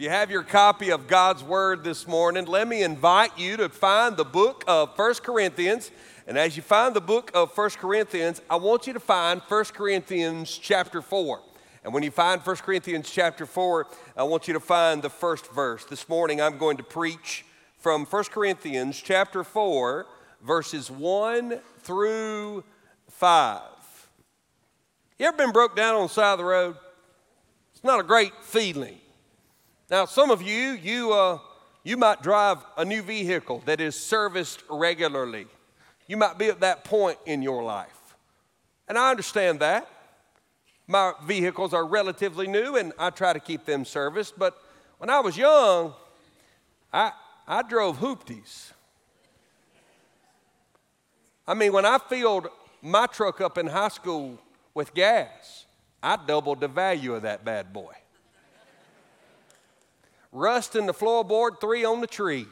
You have your copy of God's Word this morning, let me invite you to find the book of First Corinthians. And as you find the book of First Corinthians, I want you to find First Corinthians chapter 4. And when you find First Corinthians chapter 4, I want you to find the first verse. This morning I'm going to preach from First Corinthians chapter 4, verses 1 through 5. You ever been broke down on the side of the road? It's not a great feeling. Now, some of you, you, uh, you might drive a new vehicle that is serviced regularly. You might be at that point in your life. And I understand that. My vehicles are relatively new and I try to keep them serviced. But when I was young, I, I drove hoopties. I mean, when I filled my truck up in high school with gas, I doubled the value of that bad boy rust in the floorboard, three on the tree.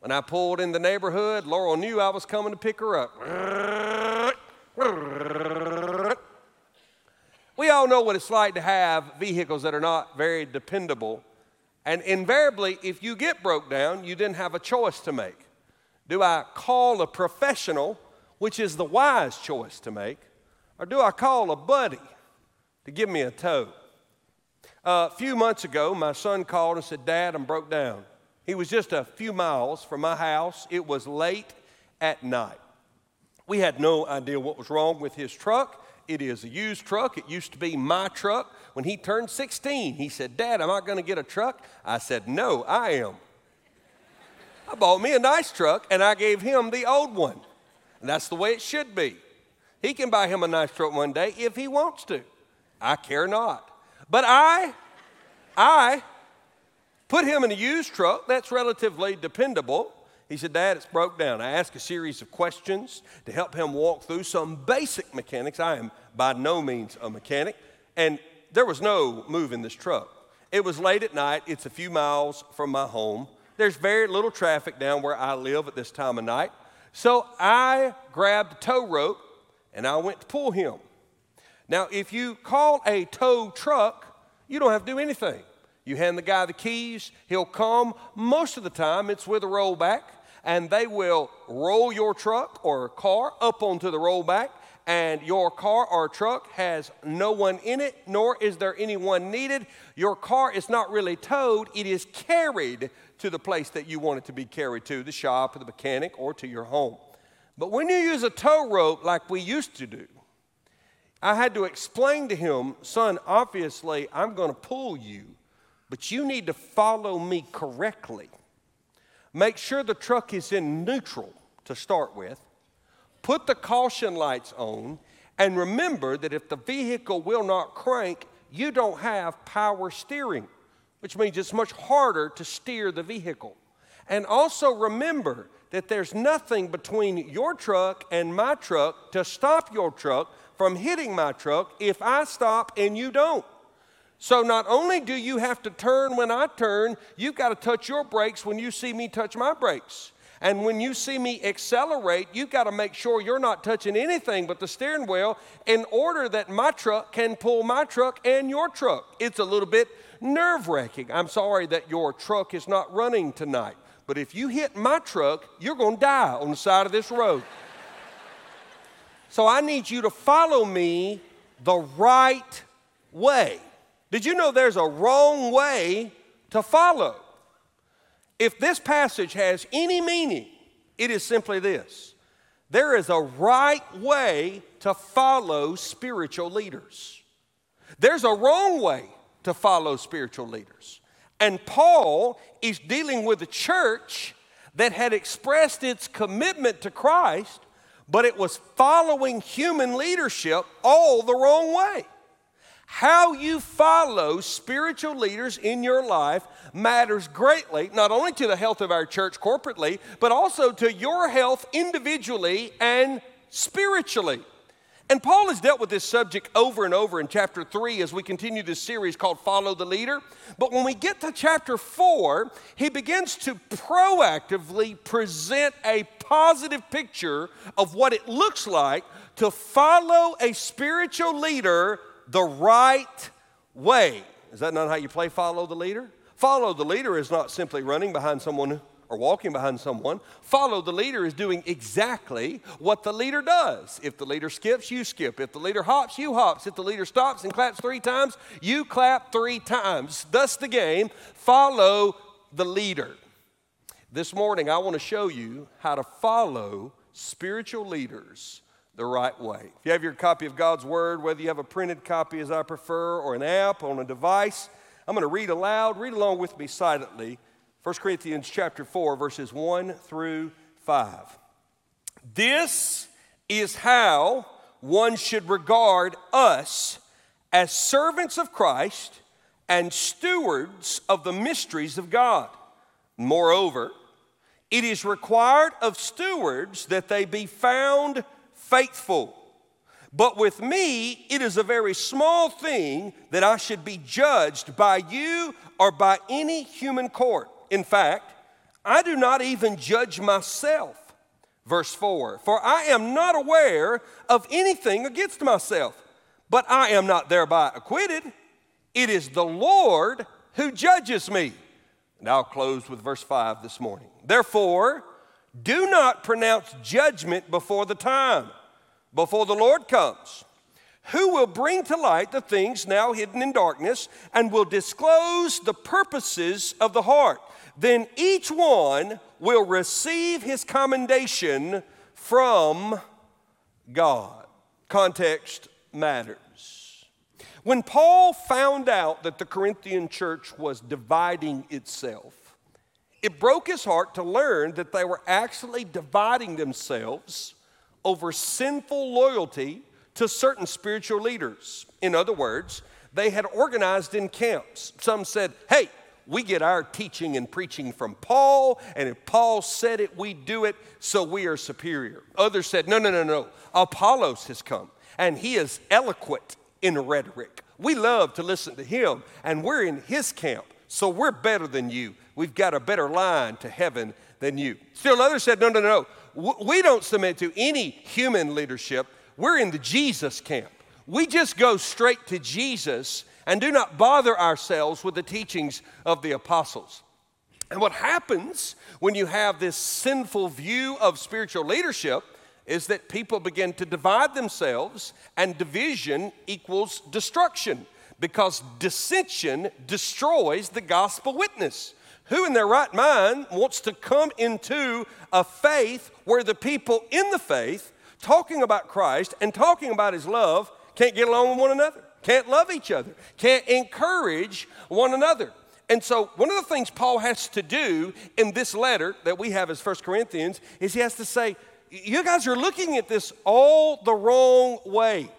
When I pulled in the neighborhood, Laurel knew I was coming to pick her up. We all know what it's like to have vehicles that are not very dependable. And invariably, if you get broke down, you didn't have a choice to make. Do I call a professional, which is the wise choice to make, or do I call a buddy to give me a tow? A few months ago, my son called and said, Dad, I'm broke down. He was just a few miles from my house. It was late at night. We had no idea what was wrong with his truck. It is a used truck. It used to be my truck. When he turned 16, he said, Dad, am I going to get a truck? I said, No, I am. I bought me a nice truck and I gave him the old one. And that's the way it should be. He can buy him a nice truck one day if he wants to. I care not. But I, I put him in a used truck that's relatively dependable. He said, Dad, it's broke down. I asked a series of questions to help him walk through some basic mechanics. I am by no means a mechanic. And there was no move in this truck. It was late at night. It's a few miles from my home. There's very little traffic down where I live at this time of night. So I grabbed a tow rope and I went to pull him. Now, if you call a tow truck, you don't have to do anything. You hand the guy the keys, he'll come. Most of the time, it's with a rollback, and they will roll your truck or car up onto the rollback, and your car or truck has no one in it, nor is there anyone needed. Your car is not really towed, it is carried to the place that you want it to be carried to the shop, or the mechanic, or to your home. But when you use a tow rope like we used to do, I had to explain to him, son, obviously I'm going to pull you, but you need to follow me correctly. Make sure the truck is in neutral to start with. Put the caution lights on, and remember that if the vehicle will not crank, you don't have power steering, which means it's much harder to steer the vehicle. And also remember that there's nothing between your truck and my truck to stop your truck from hitting my truck if I stop and you don't. So not only do you have to turn when I turn, you've got to touch your brakes when you see me touch my brakes. And when you see me accelerate, you've got to make sure you're not touching anything but the steering wheel in order that my truck can pull my truck and your truck. It's a little bit nerve wracking. I'm sorry that your truck is not running tonight, but if you hit my truck, you're going to die on the side of this road. So I need you to follow me the right way. Did you know there's a wrong way to follow? If this passage has any meaning, it is simply this there is a right way to follow spiritual leaders. There's a wrong way to follow spiritual leaders. And Paul is dealing with a church that had expressed its commitment to Christ, but it was following human leadership all the wrong way. How you follow spiritual leaders in your life matters greatly, not only to the health of our church corporately, but also to your health individually and spiritually. And Paul has dealt with this subject over and over in chapter 3 as we continue this series called Follow the Leader. But when we get to chapter 4, he begins to proactively present a positive picture of what it looks like to follow a spiritual leader the right way. Is that not how you play follow the leader? Follow the leader is not simply running behind someone or walking behind someone. Follow the leader is doing exactly what the leader does. If the leader skips, you skip. If the leader hops, you hops. If the leader stops and claps three times, you clap three times. Thus the game. Follow the leader. This morning, I want to show you how to follow spiritual leaders the right way. If you have your copy of God's Word, whether you have a printed copy as I prefer or an app on a device, I'm going to read aloud. Read along with me silently 1 Corinthians chapter 4 verses 1 through 5. This is how one should regard us as servants of Christ and stewards of the mysteries of God. Moreover, it is required of stewards that they be found faithful. But with me, it is a very small thing that I should be judged by you or by any human court. In fact, I do not even judge myself. Verse 4 For I am not aware of anything against myself, but I am not thereby acquitted. It is the Lord who judges me. And I'll close with verse 5 this morning. Therefore, do not pronounce judgment before the time, before the Lord comes who will bring to light the things now hidden in darkness and will disclose the purposes of the heart then each one will receive his commendation from God. Context matters. When Paul found out that the Corinthian church was dividing itself, it broke his heart to learn that they were actually dividing themselves over sinful loyalty to certain spiritual leaders. In other words, they had organized in camps. Some said, hey, we get our teaching and preaching from Paul, and if Paul said it, we do it, so we are superior. Others said, no, no, no, no. Apollos has come, and he is eloquent in rhetoric. We love to listen to him, and we're in his camp, so we're better than you. We've got a better line to heaven than you. Still, others said, no, no, no. We don't submit to any human leadership. We're in the Jesus camp. We just go straight to Jesus and do not bother ourselves with the teachings of the apostles. And what happens when you have this sinful view of spiritual leadership is that people begin to divide themselves, and division equals destruction because dissension destroys the gospel witness. Who in their right mind wants to come into a faith where the people in the faith, talking about Christ and talking about his love, can't get along with one another? Can't love each other, can't encourage one another. And so, one of the things Paul has to do in this letter that we have as First Corinthians is he has to say, You guys are looking at this all the wrong way.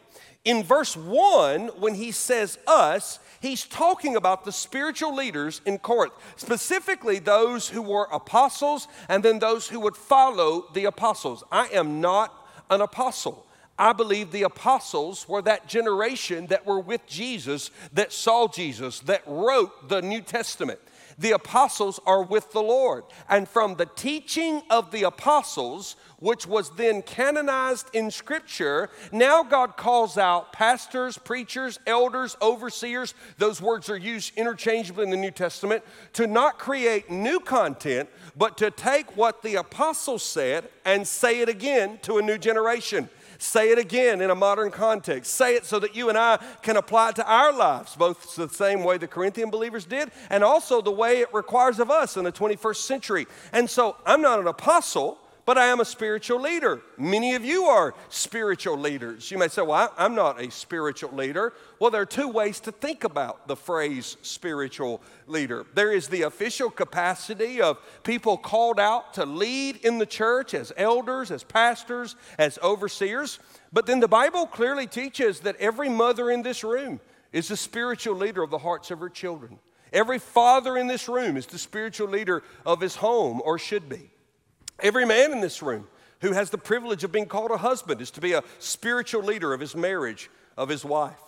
In verse 1, when he says us, he's talking about the spiritual leaders in Corinth, specifically those who were apostles and then those who would follow the apostles. I am not an apostle. I believe the apostles were that generation that were with Jesus, that saw Jesus, that wrote the New Testament. The apostles are with the Lord. And from the teaching of the apostles, which was then canonized in Scripture, now God calls out pastors, preachers, elders, overseers, those words are used interchangeably in the New Testament, to not create new content, but to take what the apostles said and say it again to a new generation. Say it again in a modern context. Say it so that you and I can apply it to our lives, both the same way the Corinthian believers did and also the way it requires of us in the 21st century. And so I'm not an apostle, but I am a spiritual leader. Many of you are spiritual leaders. You may say, Well, I'm not a spiritual leader. Well, there are two ways to think about the phrase spiritual leader. There is the official capacity of people called out to lead in the church as elders, as pastors, as overseers. But then the Bible clearly teaches that every mother in this room is the spiritual leader of the hearts of her children. Every father in this room is the spiritual leader of his home or should be. Every man in this room who has the privilege of being called a husband is to be a spiritual leader of his marriage, of his wife.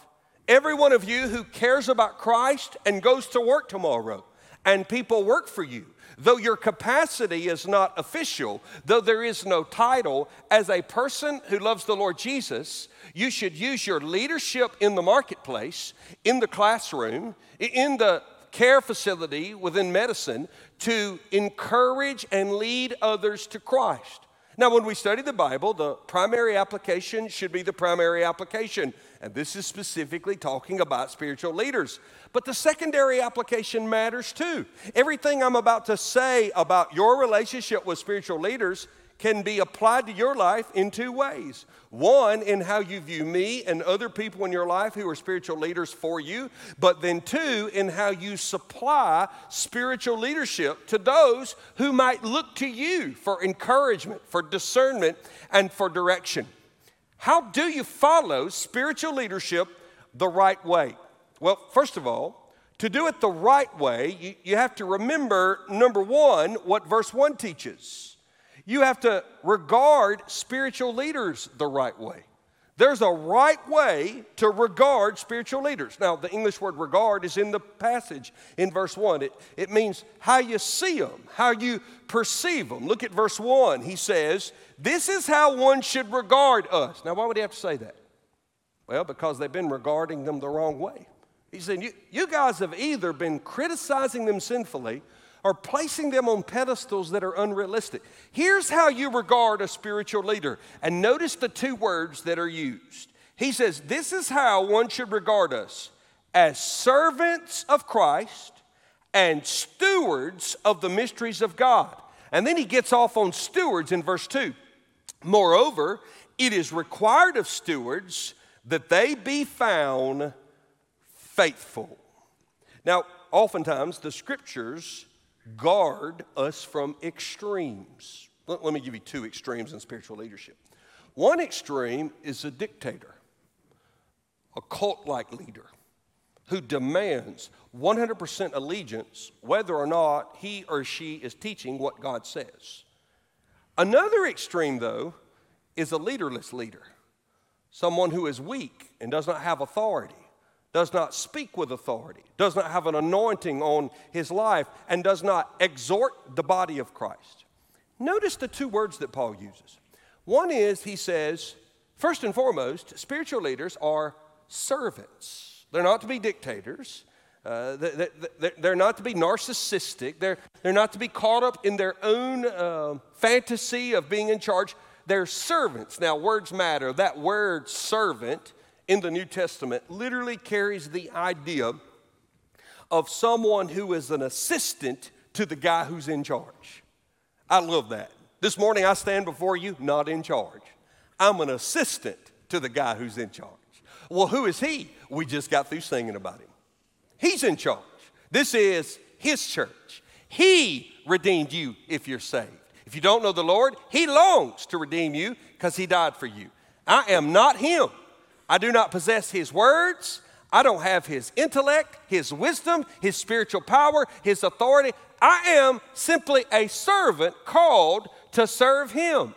Every one of you who cares about Christ and goes to work tomorrow, and people work for you, though your capacity is not official, though there is no title, as a person who loves the Lord Jesus, you should use your leadership in the marketplace, in the classroom, in the care facility within medicine to encourage and lead others to Christ. Now, when we study the Bible, the primary application should be the primary application. And this is specifically talking about spiritual leaders. But the secondary application matters too. Everything I'm about to say about your relationship with spiritual leaders can be applied to your life in two ways. One, in how you view me and other people in your life who are spiritual leaders for you, but then two, in how you supply spiritual leadership to those who might look to you for encouragement, for discernment, and for direction. How do you follow spiritual leadership the right way? Well, first of all, to do it the right way, you, you have to remember, number one, what verse one teaches. You have to regard spiritual leaders the right way. There's a right way to regard spiritual leaders. Now, the English word regard is in the passage in verse 1. It, it means how you see them, how you perceive them. Look at verse 1. He says, This is how one should regard us. Now, why would he have to say that? Well, because they've been regarding them the wrong way. He said, You, you guys have either been criticizing them sinfully or placing them on pedestals that are unrealistic. Here's how you regard a spiritual leader. And notice the two words that are used. He says, This is how one should regard us as servants of Christ and stewards of the mysteries of God. And then he gets off on stewards in verse 2. Moreover, it is required of stewards that they be found faithful. Now, oftentimes the scriptures guard us from extremes. Let, let me give you two extremes in spiritual leadership. One extreme is a dictator, a cult like leader who demands 100% allegiance whether or not he or she is teaching what God says. Another extreme, though, is a leaderless leader, someone who is weak and does not have authority does not speak with authority, does not have an anointing on his life, and does not exhort the body of Christ. Notice the two words that Paul uses. One is, he says, first and foremost, spiritual leaders are servants. They're not to be dictators. Uh, they're not to be narcissistic. They're, they're not to be caught up in their own uh, fantasy of being in charge. They're servants. Now, words matter. That word servant in the New Testament literally carries the idea of someone who is an assistant to the guy who's in charge. I love that. This morning I stand before you not in charge. I'm an assistant to the guy who's in charge. Well, who is he? We just got through singing about him. He's in charge. This is his church. He redeemed you if you're saved. If you don't know the Lord, he longs to redeem you because he died for you. I am not him. I do not possess his words. I don't have his intellect, his wisdom, his spiritual power, his authority. I am simply a servant called to serve him.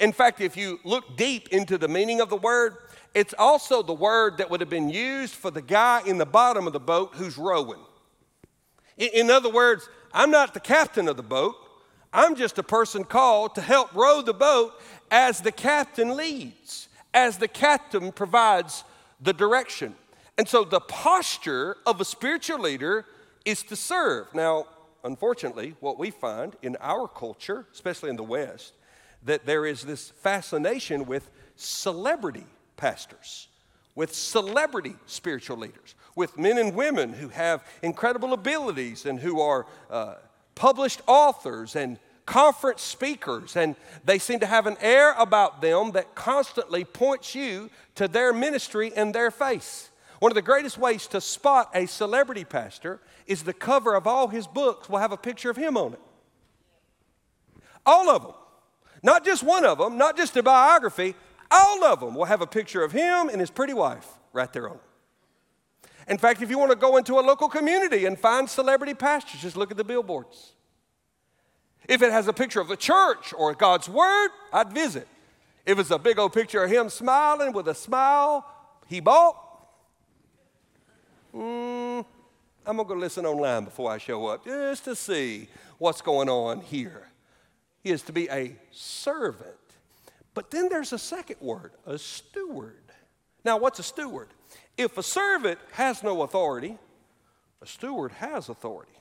In fact, if you look deep into the meaning of the word, it's also the word that would have been used for the guy in the bottom of the boat who's rowing. In other words, I'm not the captain of the boat. I'm just a person called to help row the boat as the captain leads as the captain provides the direction. And so the posture of a spiritual leader is to serve. Now, unfortunately, what we find in our culture, especially in the West, that there is this fascination with celebrity pastors, with celebrity spiritual leaders, with men and women who have incredible abilities and who are uh, published authors and conference speakers, and they seem to have an air about them that constantly points you to their ministry and their face. One of the greatest ways to spot a celebrity pastor is the cover of all his books will have a picture of him on it. All of them. Not just one of them, not just a biography, all of them will have a picture of him and his pretty wife right there on it. In fact, if you want to go into a local community and find celebrity pastors, just look at the billboards. If it has a picture of the church or God's Word, I'd visit. If it's a big old picture of him smiling with a smile he bought, mm, I'm going to go listen online before I show up just to see what's going on here. He is to be a servant. But then there's a second word, a steward. Now, what's a steward? If a servant has no authority, A steward has authority.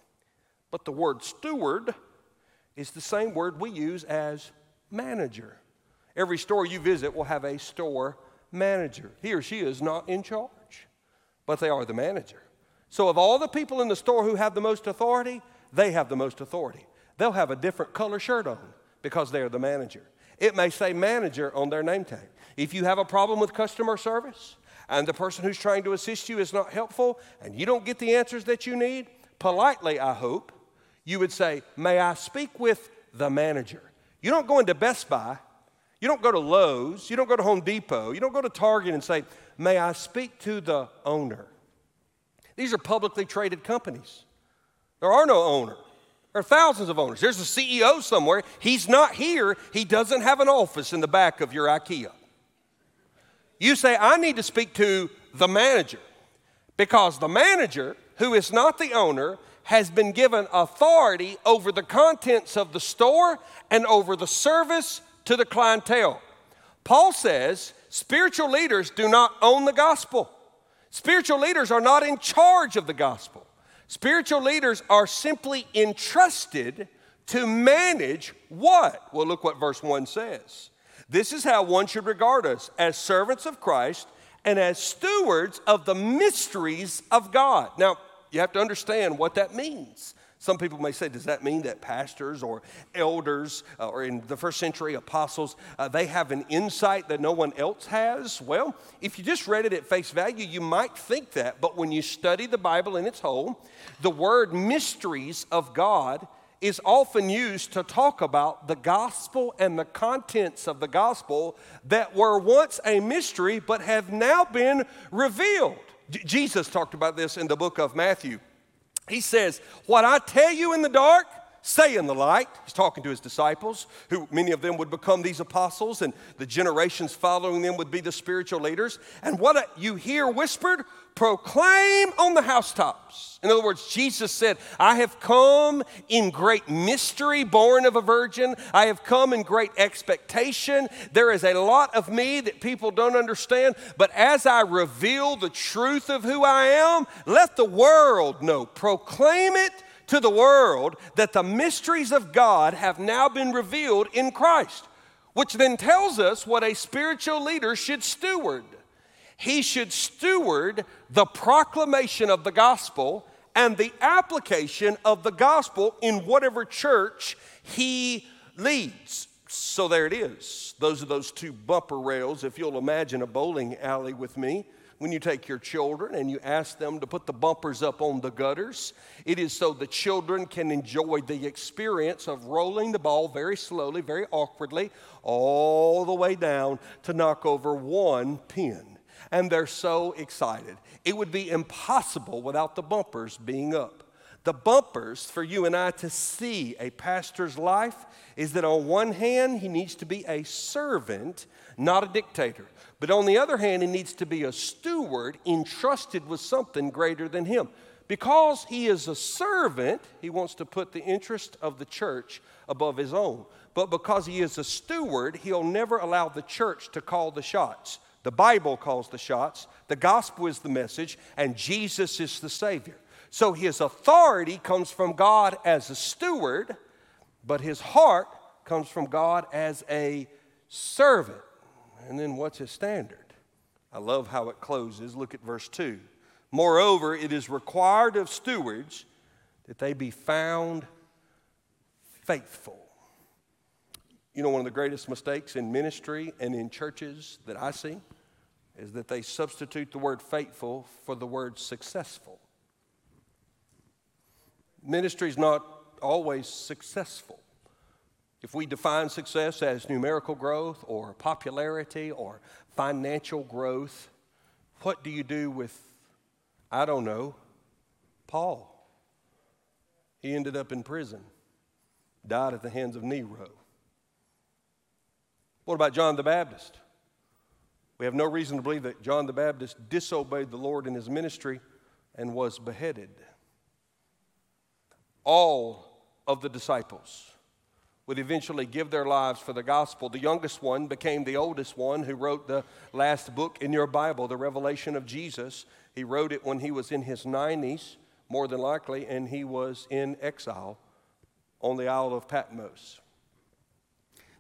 But the word steward is the same word we use as manager. Every store you visit will have a store manager. He or she is not in charge, but they are the manager. So, of all the people in the store who have the most authority, they have the most authority. They'll have a different color shirt on because they're the manager. It may say manager on their name tag. If you have a problem with customer service and the person who's trying to assist you is not helpful and you don't get the answers that you need, politely, I hope, you would say, May I speak with the manager? You don't go into Best Buy, you don't go to Lowe's, you don't go to Home Depot, you don't go to Target and say, May I speak to the owner? These are publicly traded companies. There are no owner. There are thousands of owners. There's a CEO somewhere. He's not here. He doesn't have an office in the back of your IKEA. You say, I need to speak to the manager because the manager, who is not the owner, has been given authority over the contents of the store and over the service to the clientele. Paul says spiritual leaders do not own the gospel, spiritual leaders are not in charge of the gospel. Spiritual leaders are simply entrusted to manage what? Well, look what verse 1 says. This is how one should regard us as servants of Christ and as stewards of the mysteries of God. Now, you have to understand what that means. Some people may say, does that mean that pastors or elders uh, or in the first century apostles, uh, they have an insight that no one else has? Well, if you just read it at face value, you might think that. But when you study the Bible in its whole, the word mysteries of God is often used to talk about the gospel and the contents of the gospel that were once a mystery but have now been revealed. Jesus talked about this in the book of Matthew. He says, What I tell you in the dark, say in the light. He's talking to his disciples, who many of them would become these apostles, and the generations following them would be the spiritual leaders. And what you hear whispered, proclaim on the housetops. In other words, Jesus said, I have come in great mystery, born of a virgin. I have come in great expectation. There is a lot of me that people don't understand, but as I reveal the truth of who I am, let the world know. Proclaim it to the world that the mysteries of God have now been revealed in Christ, which then tells us what a spiritual leader should steward he should steward the proclamation of the gospel and the application of the gospel in whatever church he leads. So there it is. Those are those two bumper rails. If you'll imagine a bowling alley with me, when you take your children and you ask them to put the bumpers up on the gutters, it is so the children can enjoy the experience of rolling the ball very slowly, very awkwardly, all the way down to knock over one pin and they're so excited. It would be impossible without the bumpers being up. The bumpers for you and I to see a pastor's life is that on one hand, he needs to be a servant, not a dictator. But on the other hand, he needs to be a steward entrusted with something greater than him. Because he is a servant, he wants to put the interest of the church above his own. But because he is a steward, he'll never allow the church to call the shots. The Bible calls the shots, the gospel is the message, and Jesus is the Savior. So his authority comes from God as a steward, but his heart comes from God as a servant. And then what's his standard? I love how it closes. Look at verse 2. Moreover, it is required of stewards that they be found faithful. You know, one of the greatest mistakes in ministry and in churches that I see is that they substitute the word faithful for the word successful. Ministry is not always successful. If we define success as numerical growth or popularity or financial growth, what do you do with, I don't know, Paul? He ended up in prison, died at the hands of Nero. What about John the Baptist? We have no reason to believe that John the Baptist disobeyed the Lord in his ministry and was beheaded. All of the disciples would eventually give their lives for the gospel. The youngest one became the oldest one who wrote the last book in your Bible, the Revelation of Jesus. He wrote it when he was in his 90s. more than likely, and he was in exile on the Isle of Patmos.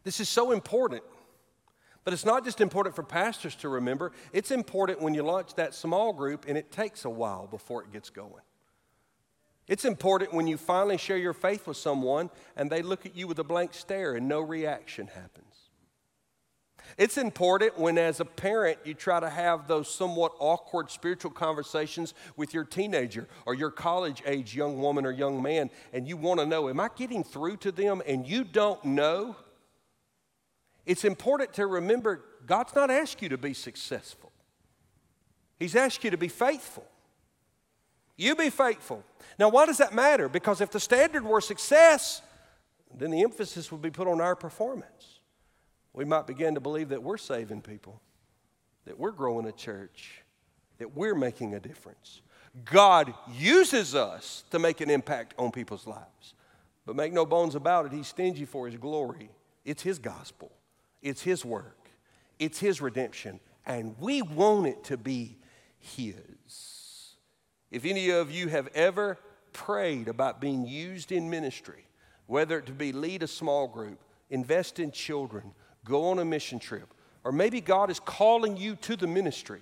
This is so important. But it's not just important for pastors to remember, it's important when you launch that small group and it takes a while before it gets going. It's important when you finally share your faith with someone and they look at you with a blank stare and no reaction happens. It's important when, as a parent, you try to have those somewhat awkward spiritual conversations with your teenager or your college age young woman or young man, and you want to know, Am I getting through to them? And you don't know. It's important to remember God's not asked you to be successful, He's asked you to be faithful. You be faithful. Now, why does that matter? Because if the standard were success, then the emphasis would be put on our performance we might begin to believe that we're saving people, that we're growing a church, that we're making a difference. God uses us to make an impact on people's lives. But make no bones about it, He's stingy for His glory. It's His gospel, it's His work, it's His redemption, and we want it to be His. If any of you have ever prayed about being used in ministry, whether it to be lead a small group, invest in children, go on a mission trip, or maybe God is calling you to the ministry,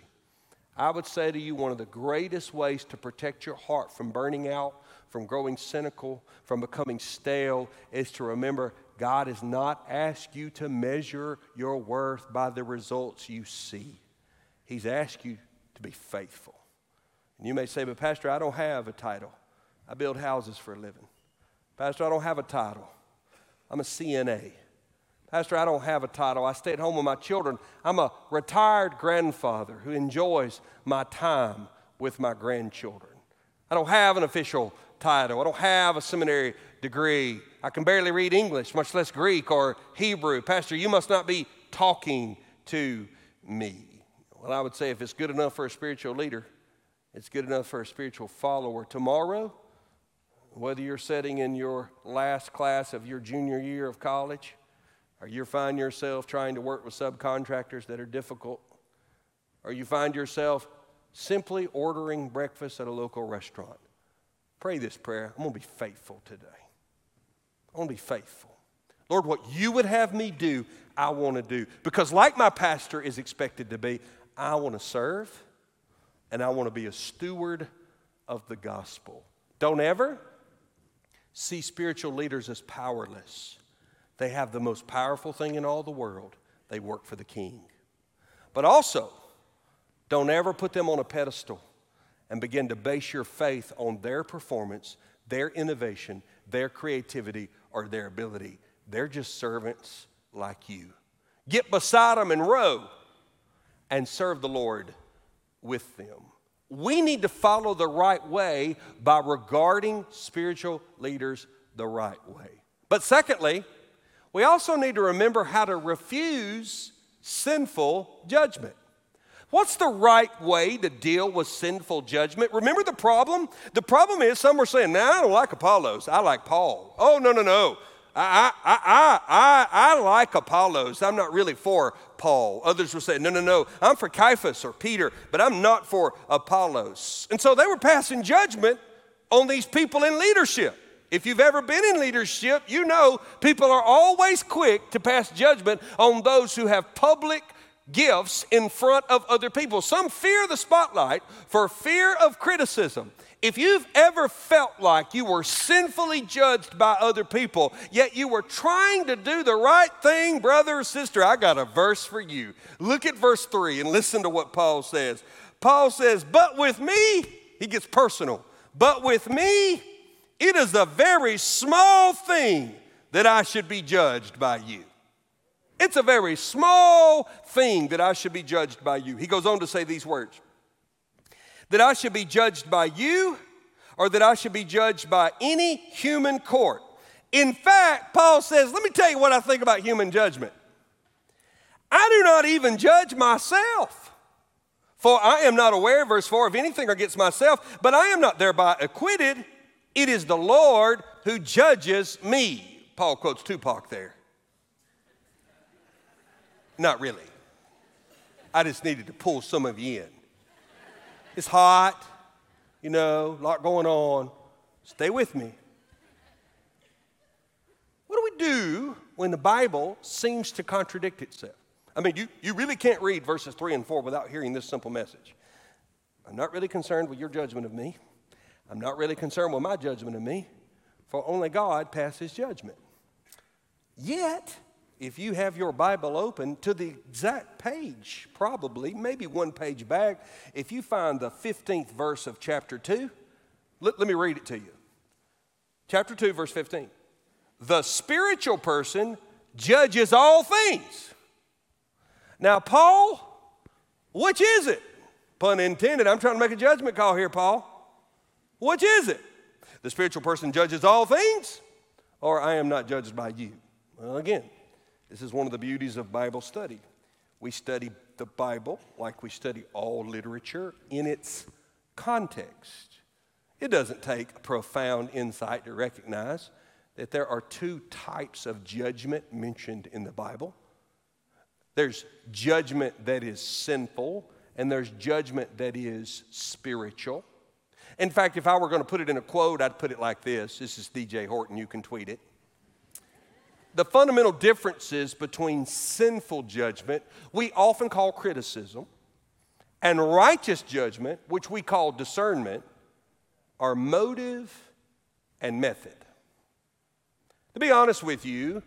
I would say to you one of the greatest ways to protect your heart from burning out, from growing cynical, from becoming stale, is to remember God has not asked you to measure your worth by the results you see. He's asked you to be faithful. And you may say, but Pastor, I don't have a title. I build houses for a living. Pastor, I don't have a title. I'm a CNA. Pastor, I don't have a title. I stay at home with my children. I'm a retired grandfather who enjoys my time with my grandchildren. I don't have an official title. I don't have a seminary degree. I can barely read English, much less Greek or Hebrew. Pastor, you must not be talking to me. Well, I would say if it's good enough for a spiritual leader, it's good enough for a spiritual follower. Tomorrow, whether you're sitting in your last class of your junior year of college, or you find yourself trying to work with subcontractors that are difficult, or you find yourself simply ordering breakfast at a local restaurant. Pray this prayer. I'm going to be faithful today. I want to be faithful. Lord, what you would have me do, I want to do. Because, like my pastor is expected to be, I want to serve and I want to be a steward of the gospel. Don't ever see spiritual leaders as powerless. They have the most powerful thing in all the world. They work for the king. But also, don't ever put them on a pedestal and begin to base your faith on their performance, their innovation, their creativity, or their ability. They're just servants like you. Get beside them and row and serve the Lord with them. We need to follow the right way by regarding spiritual leaders the right way. But secondly, we also need to remember how to refuse sinful judgment. What's the right way to deal with sinful judgment? Remember the problem? The problem is some were saying, "Now I don't like Apollos. I like Paul." Oh no no no! I I I I I like Apollos. I'm not really for Paul. Others were saying, "No no no! I'm for Cephas or Peter, but I'm not for Apollos." And so they were passing judgment on these people in leadership. If you've ever been in leadership, you know people are always quick to pass judgment on those who have public gifts in front of other people. Some fear the spotlight for fear of criticism. If you've ever felt like you were sinfully judged by other people, yet you were trying to do the right thing, brother or sister, I got a verse for you. Look at verse 3 and listen to what Paul says. Paul says, But with me, he gets personal, but with me, it is a very small thing that I should be judged by you. It's a very small thing that I should be judged by you. He goes on to say these words that I should be judged by you or that I should be judged by any human court. In fact, Paul says, let me tell you what I think about human judgment. I do not even judge myself. For I am not aware, verse 4, of anything against myself, but I am not thereby acquitted. It is the Lord who judges me. Paul quotes Tupac there. Not really. I just needed to pull some of you in. It's hot. You know, a lot going on. Stay with me. What do we do when the Bible seems to contradict itself? I mean, you, you really can't read verses 3 and 4 without hearing this simple message. I'm not really concerned with your judgment of me. I'm not really concerned with my judgment of me, for only God passes judgment. Yet, if you have your Bible open to the exact page, probably, maybe one page back, if you find the 15th verse of chapter 2, let, let me read it to you. Chapter 2, verse 15. The spiritual person judges all things. Now, Paul, which is it? Pun intended. I'm trying to make a judgment call here, Paul. Which is it? The spiritual person judges all things, or I am not judged by you? Well, again, this is one of the beauties of Bible study. We study the Bible like we study all literature in its context. It doesn't take a profound insight to recognize that there are two types of judgment mentioned in the Bible there's judgment that is sinful, and there's judgment that is spiritual. In fact, if I were going to put it in a quote, I'd put it like this. This is DJ Horton, you can tweet it the fundamental differences between sinful judgment, we often call criticism, and righteous judgment, which we call discernment, are motive and method. To be honest with you,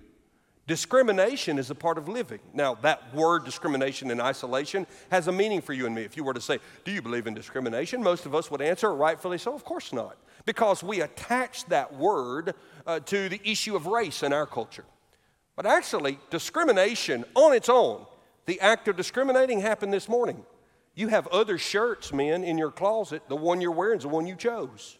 discrimination is a part of living. Now, that word discrimination in isolation has a meaning for you and me. If you were to say, Do you believe in discrimination? Most of us would answer, rightfully so, of course not, because we attach that word uh, to the issue of race in our culture. But actually, discrimination on its own, the act of discriminating happened this morning. You have other shirts, men, in your closet. The one you're wearing is the one you chose.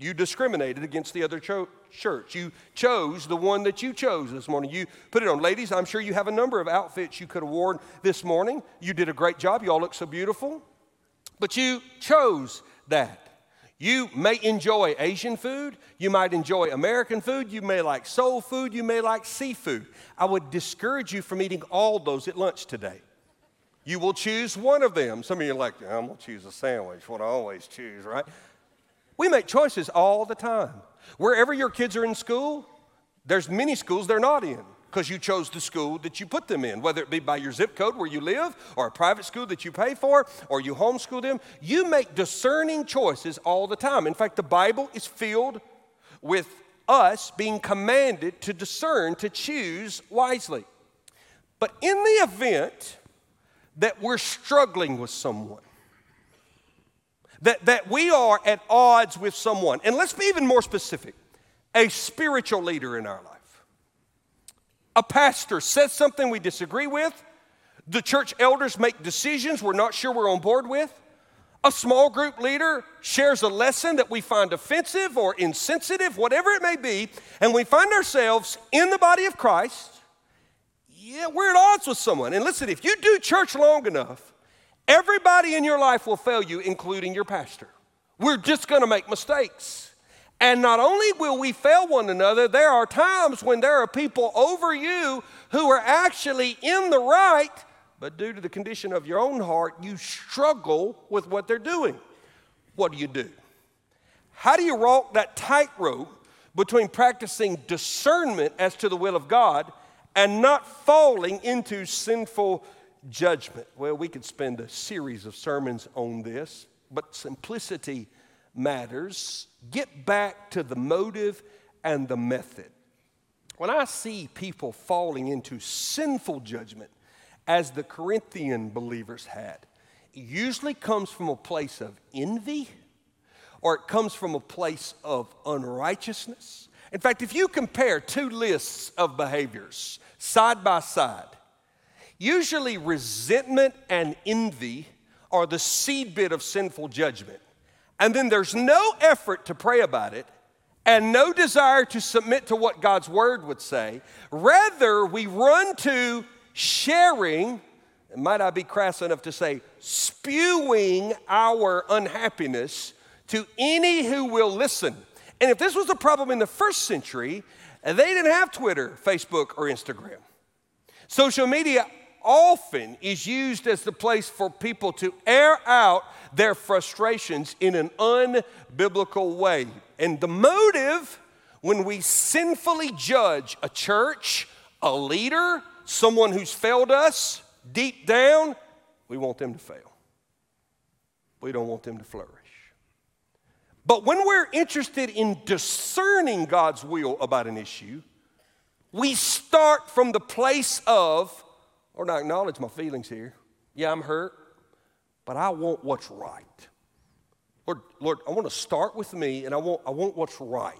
You discriminated against the other cho- shirts. You chose the one that you chose this morning. You put it on. Ladies, I'm sure you have a number of outfits you could have worn this morning. You did a great job. You all look so beautiful. But you chose that. You may enjoy Asian food, you might enjoy American food, you may like soul food, you may like seafood. I would discourage you from eating all those at lunch today. You will choose one of them. Some of you are like, I'm gonna choose a sandwich, what I always choose, right? We make choices all the time. Wherever your kids are in school, there's many schools they're not in because you chose the school that you put them in, whether it be by your zip code where you live, or a private school that you pay for, or you homeschool them. You make discerning choices all the time. In fact, the Bible is filled with us being commanded to discern, to choose wisely. But in the event that we're struggling with someone, that, that we are at odds with someone, and let's be even more specific a spiritual leader in our life a pastor says something we disagree with, the church elders make decisions we're not sure we're on board with, a small group leader shares a lesson that we find offensive or insensitive, whatever it may be, and we find ourselves in the body of Christ. Yeah, we're at odds with someone. And listen, if you do church long enough, everybody in your life will fail you, including your pastor. We're just gonna make mistakes. And not only will we fail one another, there are times when there are people over you who are actually in the right, but due to the condition of your own heart, you struggle with what they're doing. What do you do? How do you walk that tightrope between practicing discernment as to the will of God and not falling into sinful judgment? Well, we could spend a series of sermons on this, but simplicity matters, get back to the motive and the method. When I see people falling into sinful judgment, as the Corinthian believers had, it usually comes from a place of envy or it comes from a place of unrighteousness. In fact, if you compare two lists of behaviors side by side, usually resentment and envy are the seedbed of sinful judgment and then there's no effort to pray about it and no desire to submit to what God's word would say. Rather, we run to sharing, might I be crass enough to say, spewing our unhappiness to any who will listen. And if this was a problem in the first century, they didn't have Twitter, Facebook, or Instagram. Social media often is used as the place for people to air out their frustrations in an unbiblical way. And the motive when we sinfully judge a church, a leader, someone who's failed us, deep down, we want them to fail. We don't want them to flourish. But when we're interested in discerning God's will about an issue, we start from the place of, Lord, I acknowledge my feelings here. Yeah, I'm hurt, but I want what's right. Lord, Lord, I want to start with me and I want, I want what's right.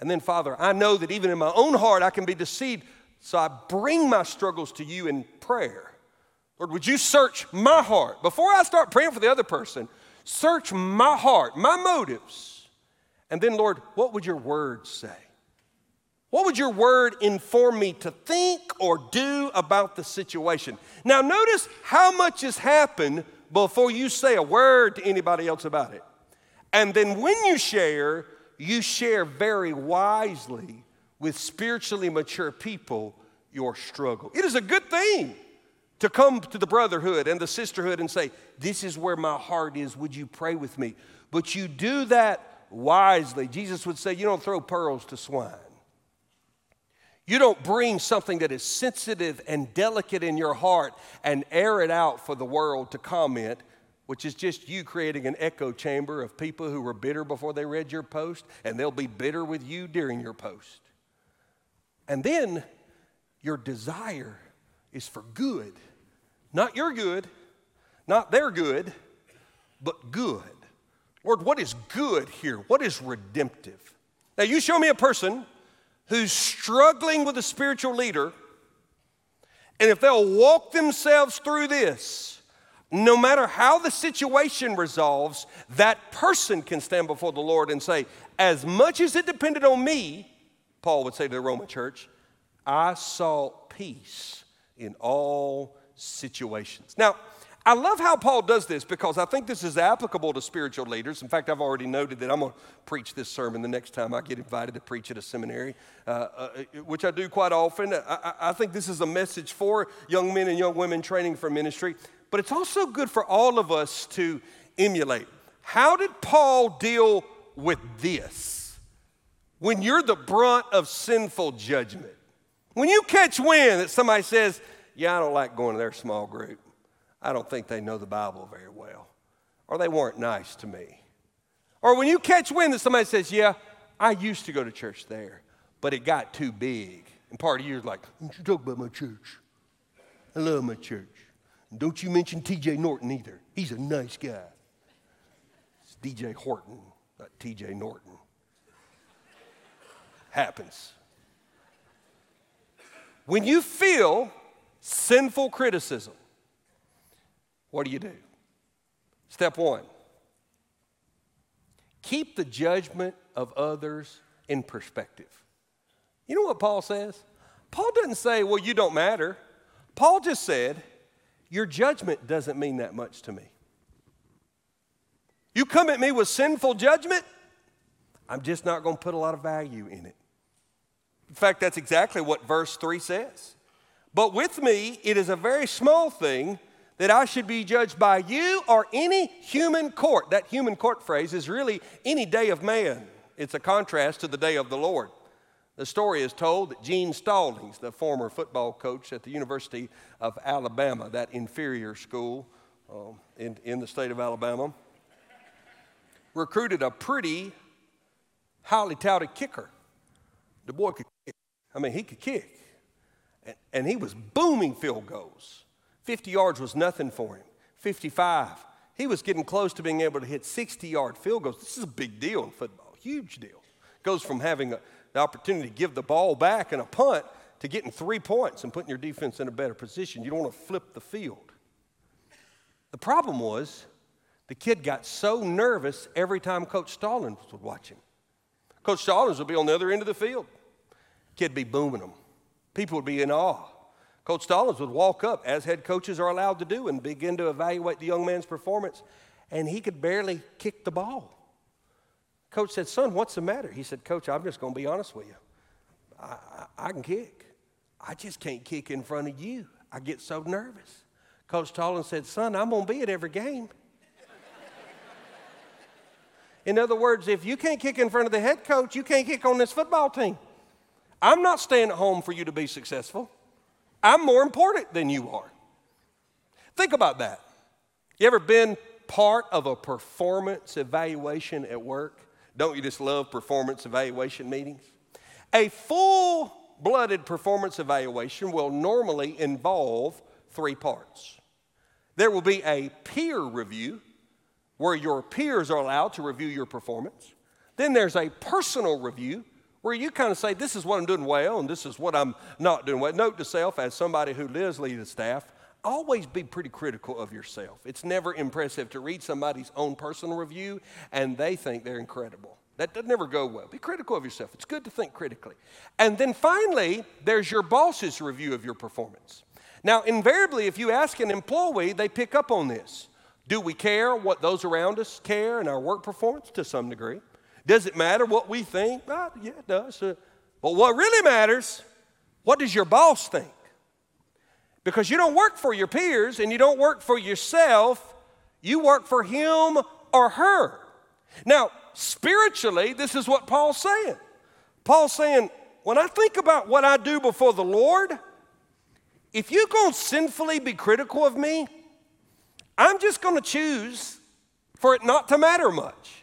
And then, Father, I know that even in my own heart I can be deceived, so I bring my struggles to you in prayer. Lord, would you search my heart? Before I start praying for the other person, search my heart, my motives. And then, Lord, what would your word say? What would your word inform me to think or do about the situation? Now, notice how much has happened before you say a word to anybody else about it. And then when you share, you share very wisely with spiritually mature people your struggle. It is a good thing to come to the brotherhood and the sisterhood and say, This is where my heart is. Would you pray with me? But you do that wisely. Jesus would say, You don't throw pearls to swine. You don't bring something that is sensitive and delicate in your heart and air it out for the world to comment, which is just you creating an echo chamber of people who were bitter before they read your post, and they'll be bitter with you during your post. And then your desire is for good, not your good, not their good, but good. Lord, what is good here? What is redemptive? Now, you show me a person who's struggling with a spiritual leader, and if they'll walk themselves through this, no matter how the situation resolves, that person can stand before the Lord and say, As much as it depended on me, Paul would say to the Roman church, I sought peace in all situations. Now, I love how Paul does this because I think this is applicable to spiritual leaders. In fact, I've already noted that I'm going to preach this sermon the next time I get invited to preach at a seminary, uh, uh, which I do quite often. I, I think this is a message for young men and young women training for ministry, but it's also good for all of us to emulate. How did Paul deal with this? When you're the brunt of sinful judgment, when you catch wind that somebody says, Yeah, I don't like going to their small group. I don't think they know the Bible very well, or they weren't nice to me. Or when you catch wind that somebody says, Yeah, I used to go to church there, but it got too big. And part of you is like, Don't you talk about my church? I love my church. And don't you mention TJ Norton either. He's a nice guy. It's DJ Horton, not TJ Norton. Happens. When you feel sinful criticism, what do you do? Step one keep the judgment of others in perspective. You know what Paul says? Paul doesn't say, well, you don't matter. Paul just said, your judgment doesn't mean that much to me. You come at me with sinful judgment, I'm just not going to put a lot of value in it. In fact, that's exactly what verse 3 says. But with me, it is a very small thing that I should be judged by you or any human court. That human court phrase is really any day of man. It's a contrast to the day of the Lord. The story is told that Gene Stallings, the former football coach at the University of Alabama, that inferior school um, in, in the state of Alabama, recruited a pretty highly touted kicker. The boy could kick. I mean, he could kick. And, and he was booming field goals. 50 yards was nothing for him. 55. He was getting close to being able to hit 60 yard field goals. This is a big deal in football, huge deal. Goes from having a, the opportunity to give the ball back and a punt to getting three points and putting your defense in a better position. You don't want to flip the field. The problem was the kid got so nervous every time Coach Stallings would watch him. Coach Stallings would be on the other end of the field. Kid be booming them. People would be in awe. Coach Stallings would walk up, as head coaches are allowed to do, and begin to evaluate the young man's performance, and he could barely kick the ball. Coach said, Son, what's the matter? He said, Coach, I'm just going to be honest with you. I, I, I can kick. I just can't kick in front of you. I get so nervous. Coach Stallings said, Son, I'm going to be at every game. in other words, if you can't kick in front of the head coach, you can't kick on this football team. I'm not staying at home for you to be successful. I'm more important than you are. Think about that. You ever been part of a performance evaluation at work? Don't you just love performance evaluation meetings? A full blooded performance evaluation will normally involve three parts. There will be a peer review where your peers are allowed to review your performance. Then there's a personal review where you kind of say, This is what I'm doing well, and this is what I'm not doing well. Note to self, as somebody who lives leading the staff, always be pretty critical of yourself. It's never impressive to read somebody's own personal review and they think they're incredible. That doesn't never go well. Be critical of yourself. It's good to think critically. And then finally, there's your boss's review of your performance. Now, invariably, if you ask an employee, they pick up on this. Do we care what those around us care in our work performance? To some degree. Does it matter what we think? yeah, it does. Uh, but what really matters, what does your boss think? Because you don't work for your peers and you don't work for yourself, you work for him or her. Now, spiritually, this is what Paul's saying. Paul's saying, when I think about what I do before the Lord, if you're going to sinfully be critical of me, I'm just going to choose for it not to matter much.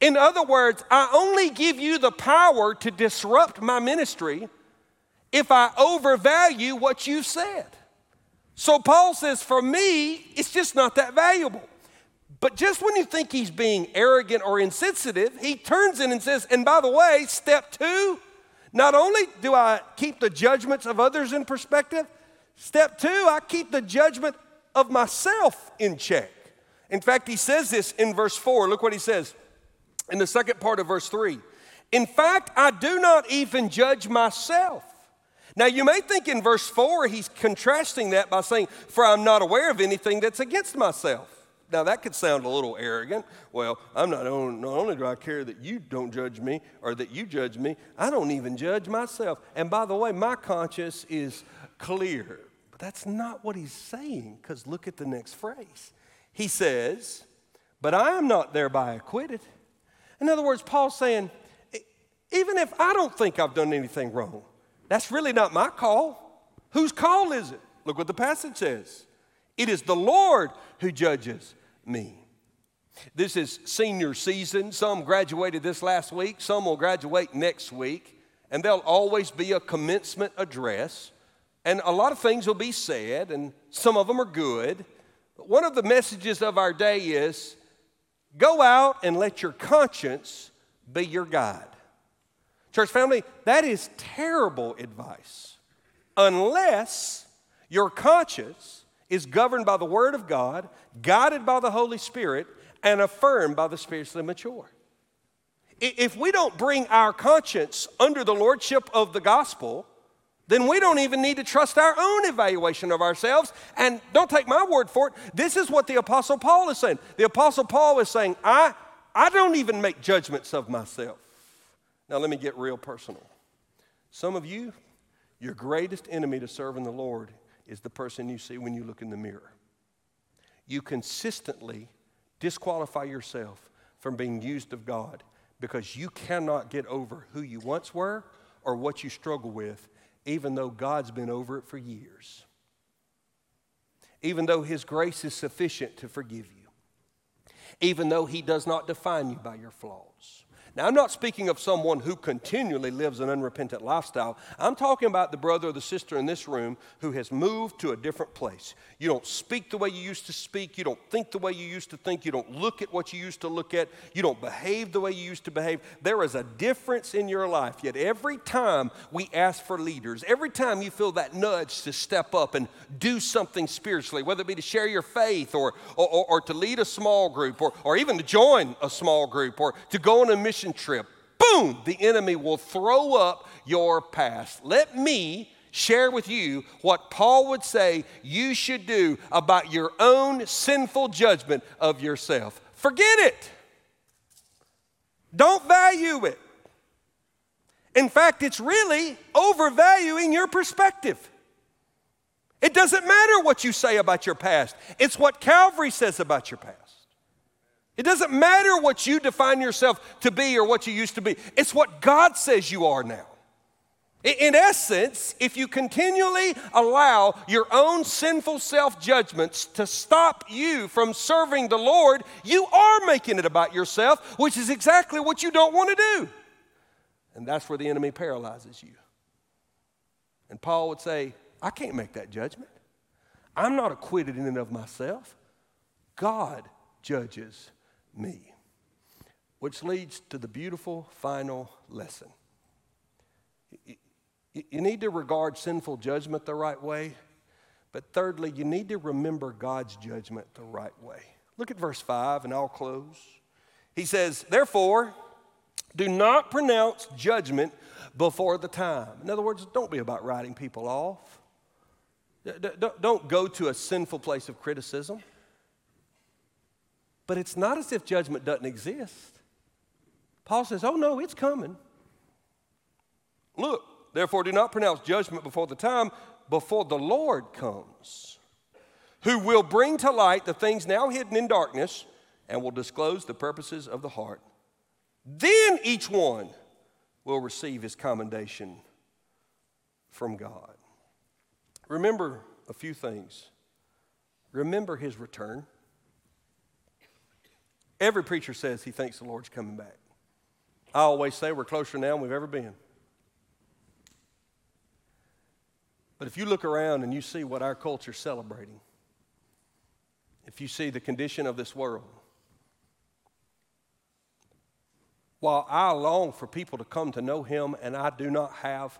In other words, I only give you the power to disrupt my ministry if I overvalue what you've said. So Paul says, for me, it's just not that valuable. But just when you think he's being arrogant or insensitive, he turns in and says, and by the way, step two, not only do I keep the judgments of others in perspective, step two, I keep the judgment of myself in check. In fact, he says this in verse four. Look what he says in the second part of verse 3. In fact, I do not even judge myself. Now, you may think in verse 4, he's contrasting that by saying, For I'm not aware of anything that's against myself. Now, that could sound a little arrogant. Well, I'm not, not only do I care that you don't judge me or that you judge me, I don't even judge myself. And by the way, my conscience is clear. But that's not what he's saying, because look at the next phrase. He says, But I am not thereby acquitted. In other words, Paul's saying, even if I don't think I've done anything wrong, that's really not my call. Whose call is it? Look what the passage says. It is the Lord who judges me. This is senior season. Some graduated this last week, some will graduate next week, and there'll always be a commencement address. And a lot of things will be said, and some of them are good. But one of the messages of our day is Go out and let your conscience be your guide. Church family, that is terrible advice unless your conscience is governed by the Word of God, guided by the Holy Spirit, and affirmed by the spiritually mature. If we don't bring our conscience under the lordship of the gospel, then we don't even need to trust our own evaluation of ourselves. And don't take my word for it. This is what the Apostle Paul is saying. The Apostle Paul is saying, I, I don't even make judgments of myself. Now, let me get real personal. Some of you, your greatest enemy to serving the Lord is the person you see when you look in the mirror. You consistently disqualify yourself from being used of God because you cannot get over who you once were or what you struggle with even though God's been over it for years. Even though His grace is sufficient to forgive you. Even though He does not define you by your flaws. Now, I'm not speaking of someone who continually lives an unrepentant lifestyle. I'm talking about the brother or the sister in this room who has moved to a different place. You don't speak the way you used to speak. You don't think the way you used to think. You don't look at what you used to look at. You don't behave the way you used to behave. There is a difference in your life. Yet every time we ask for leaders, every time you feel that nudge to step up and do something spiritually, whether it be to share your faith or, or, or, or to lead a small group or, or even to join a small group or to go on a mission mission trip, boom, the enemy will throw up your past. Let me share with you what Paul would say you should do about your own sinful judgment of yourself. Forget it. Don't value it. In fact, it's really overvaluing your perspective. It doesn't matter what you say about your past, it's what Calvary says about your past. It doesn't matter what you define yourself to be or what you used to be, it's what God says you are now. In essence, if you continually allow your own sinful self judgments to stop you from serving the Lord, you are making it about yourself, which is exactly what you don't want to do. And that's where the enemy paralyzes you. And Paul would say, I can't make that judgment. I'm not acquitted in and of myself. God judges me. Which leads to the beautiful final lesson. You need to regard sinful judgment the right way, but thirdly, you need to remember God's judgment the right way. Look at verse 5, and I'll close. He says, Therefore, do not pronounce judgment before the time. In other words, don't be about writing people off. Don't go to a sinful place of criticism. But it's not as if judgment doesn't exist. Paul says, Oh, no, it's coming. Look, therefore, do not pronounce judgment before the time, before the Lord comes, who will bring to light the things now hidden in darkness and will disclose the purposes of the heart. Then each one will receive his commendation from God. Remember a few things. Remember his return. Every preacher says he thinks the Lord's coming back. I always say we're closer now than we've ever been. But if you look around and you see what our culture's celebrating, if you see the condition of this world, while I long for people to come to know Him and I do not have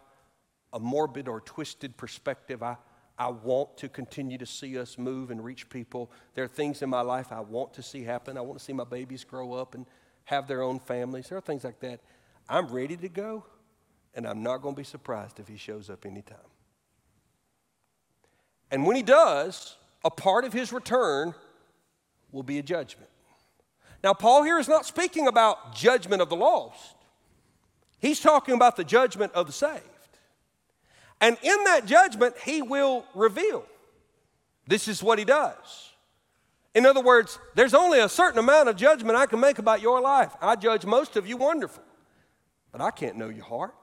a morbid or twisted perspective, I, I want to continue to see us move and reach people. There are things in my life I want to see happen. I want to see my babies grow up and have their own families. There are things like that. I'm ready to go, and I'm not going to be surprised if he shows up anytime. And when he does, a part of his return will be a judgment. Now, Paul here is not speaking about judgment of the lost, he's talking about the judgment of the saved. And in that judgment, he will reveal. This is what he does. In other words, there's only a certain amount of judgment I can make about your life. I judge most of you wonderful, but I can't know your heart.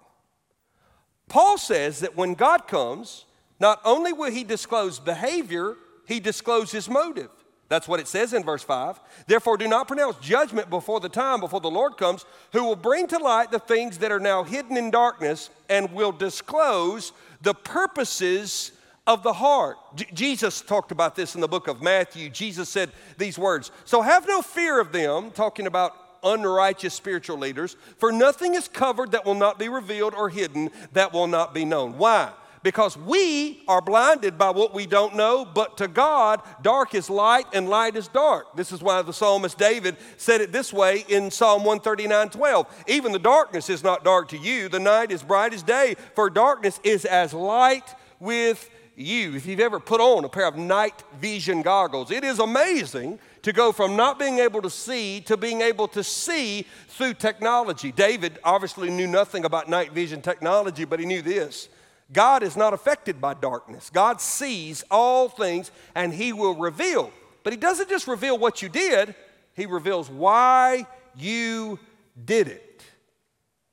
Paul says that when God comes, not only will he disclose behavior, he discloses motive. That's what it says in verse 5. Therefore, do not pronounce judgment before the time, before the Lord comes, who will bring to light the things that are now hidden in darkness and will disclose the purposes of the heart. J- Jesus talked about this in the book of Matthew. Jesus said these words So have no fear of them, talking about unrighteous spiritual leaders, for nothing is covered that will not be revealed or hidden that will not be known. Why? Because we are blinded by what we don't know, but to God, dark is light and light is dark. This is why the psalmist David said it this way in Psalm 139 12. Even the darkness is not dark to you, the night is bright as day, for darkness is as light with you. If you've ever put on a pair of night vision goggles, it is amazing to go from not being able to see to being able to see through technology. David obviously knew nothing about night vision technology, but he knew this God is not affected by darkness. God sees all things and He will reveal. But He doesn't just reveal what you did, He reveals why you did it.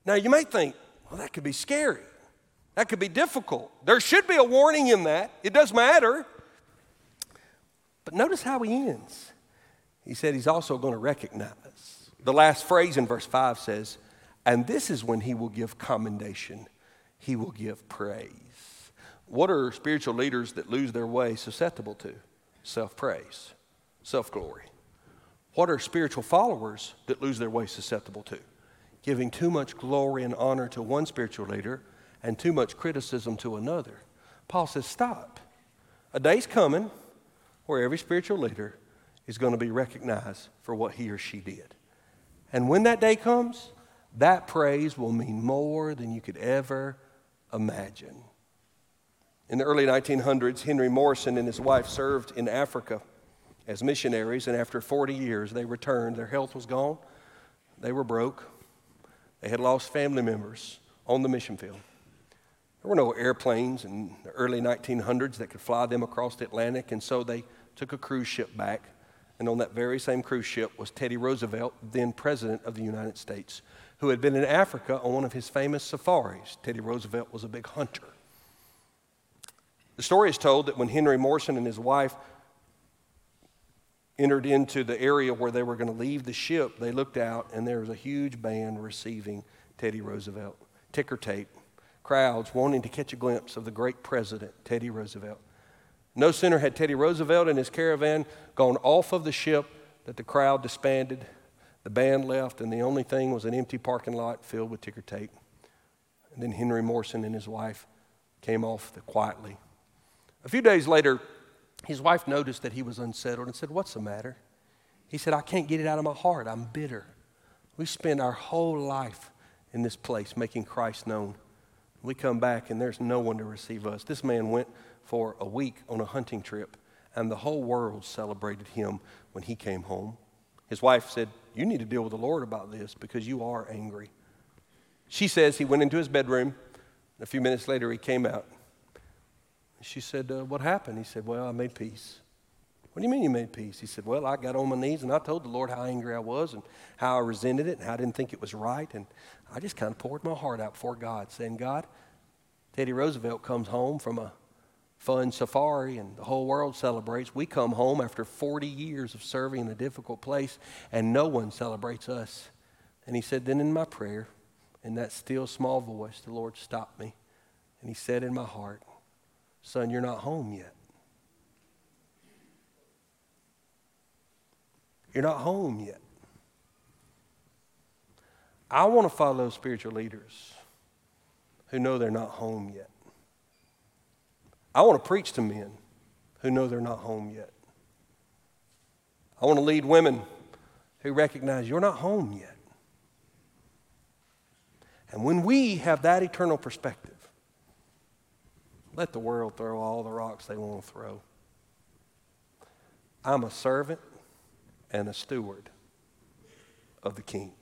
Now, you may think, well, that could be scary. That could be difficult. There should be a warning in that. It does matter. But notice how he ends. He said he's also going to recognize. The last phrase in verse 5 says, and this is when he will give commendation he will give praise. What are spiritual leaders that lose their way susceptible to? Self praise, self glory. What are spiritual followers that lose their way susceptible to? Giving too much glory and honor to one spiritual leader and too much criticism to another. Paul says, Stop. A day's coming where every spiritual leader is going to be recognized for what he or she did. And when that day comes, that praise will mean more than you could ever imagine. In the early 1900s, Henry Morrison and his wife served in Africa as missionaries, and after 40 years, they returned. Their health was gone, they were broke, they had lost family members on the mission field. There were no airplanes in the early 1900s that could fly them across the Atlantic, and so they took a cruise ship back. And on that very same cruise ship was Teddy Roosevelt, then President of the United States, who had been in Africa on one of his famous safaris. Teddy Roosevelt was a big hunter. The story is told that when Henry Morrison and his wife entered into the area where they were going to leave the ship, they looked out and there was a huge band receiving Teddy Roosevelt. Ticker tape, crowds wanting to catch a glimpse of the great president, Teddy Roosevelt. No sooner had Teddy Roosevelt and his caravan gone off of the ship that the crowd disbanded, the band left, and the only thing was an empty parking lot filled with ticker tape. And then Henry Morrison and his wife came off the, quietly. A few days later, his wife noticed that he was unsettled and said, What's the matter? He said, I can't get it out of my heart. I'm bitter. We spend our whole life in this place making Christ known. We come back and there's no one to receive us. This man went for a week on a hunting trip, and the whole world celebrated him when he came home. His wife said, You need to deal with the Lord about this because you are angry. She says he went into his bedroom. A few minutes later, he came out. She said, uh, What happened? He said, Well, I made peace. What do you mean you made peace? He said, Well, I got on my knees and I told the Lord how angry I was and how I resented it and how I didn't think it was right. And I just kind of poured my heart out before God, saying, God, Teddy Roosevelt comes home from a fun safari and the whole world celebrates. We come home after 40 years of serving in a difficult place and no one celebrates us. And he said, Then in my prayer, in that still small voice, the Lord stopped me and he said in my heart, Son, you're not home yet. You're not home yet. I want to follow spiritual leaders who know they're not home yet. I want to preach to men who know they're not home yet. I want to lead women who recognize you're not home yet. And when we have that eternal perspective, let the world throw all the rocks they want to throw. I'm a servant and a steward of the King.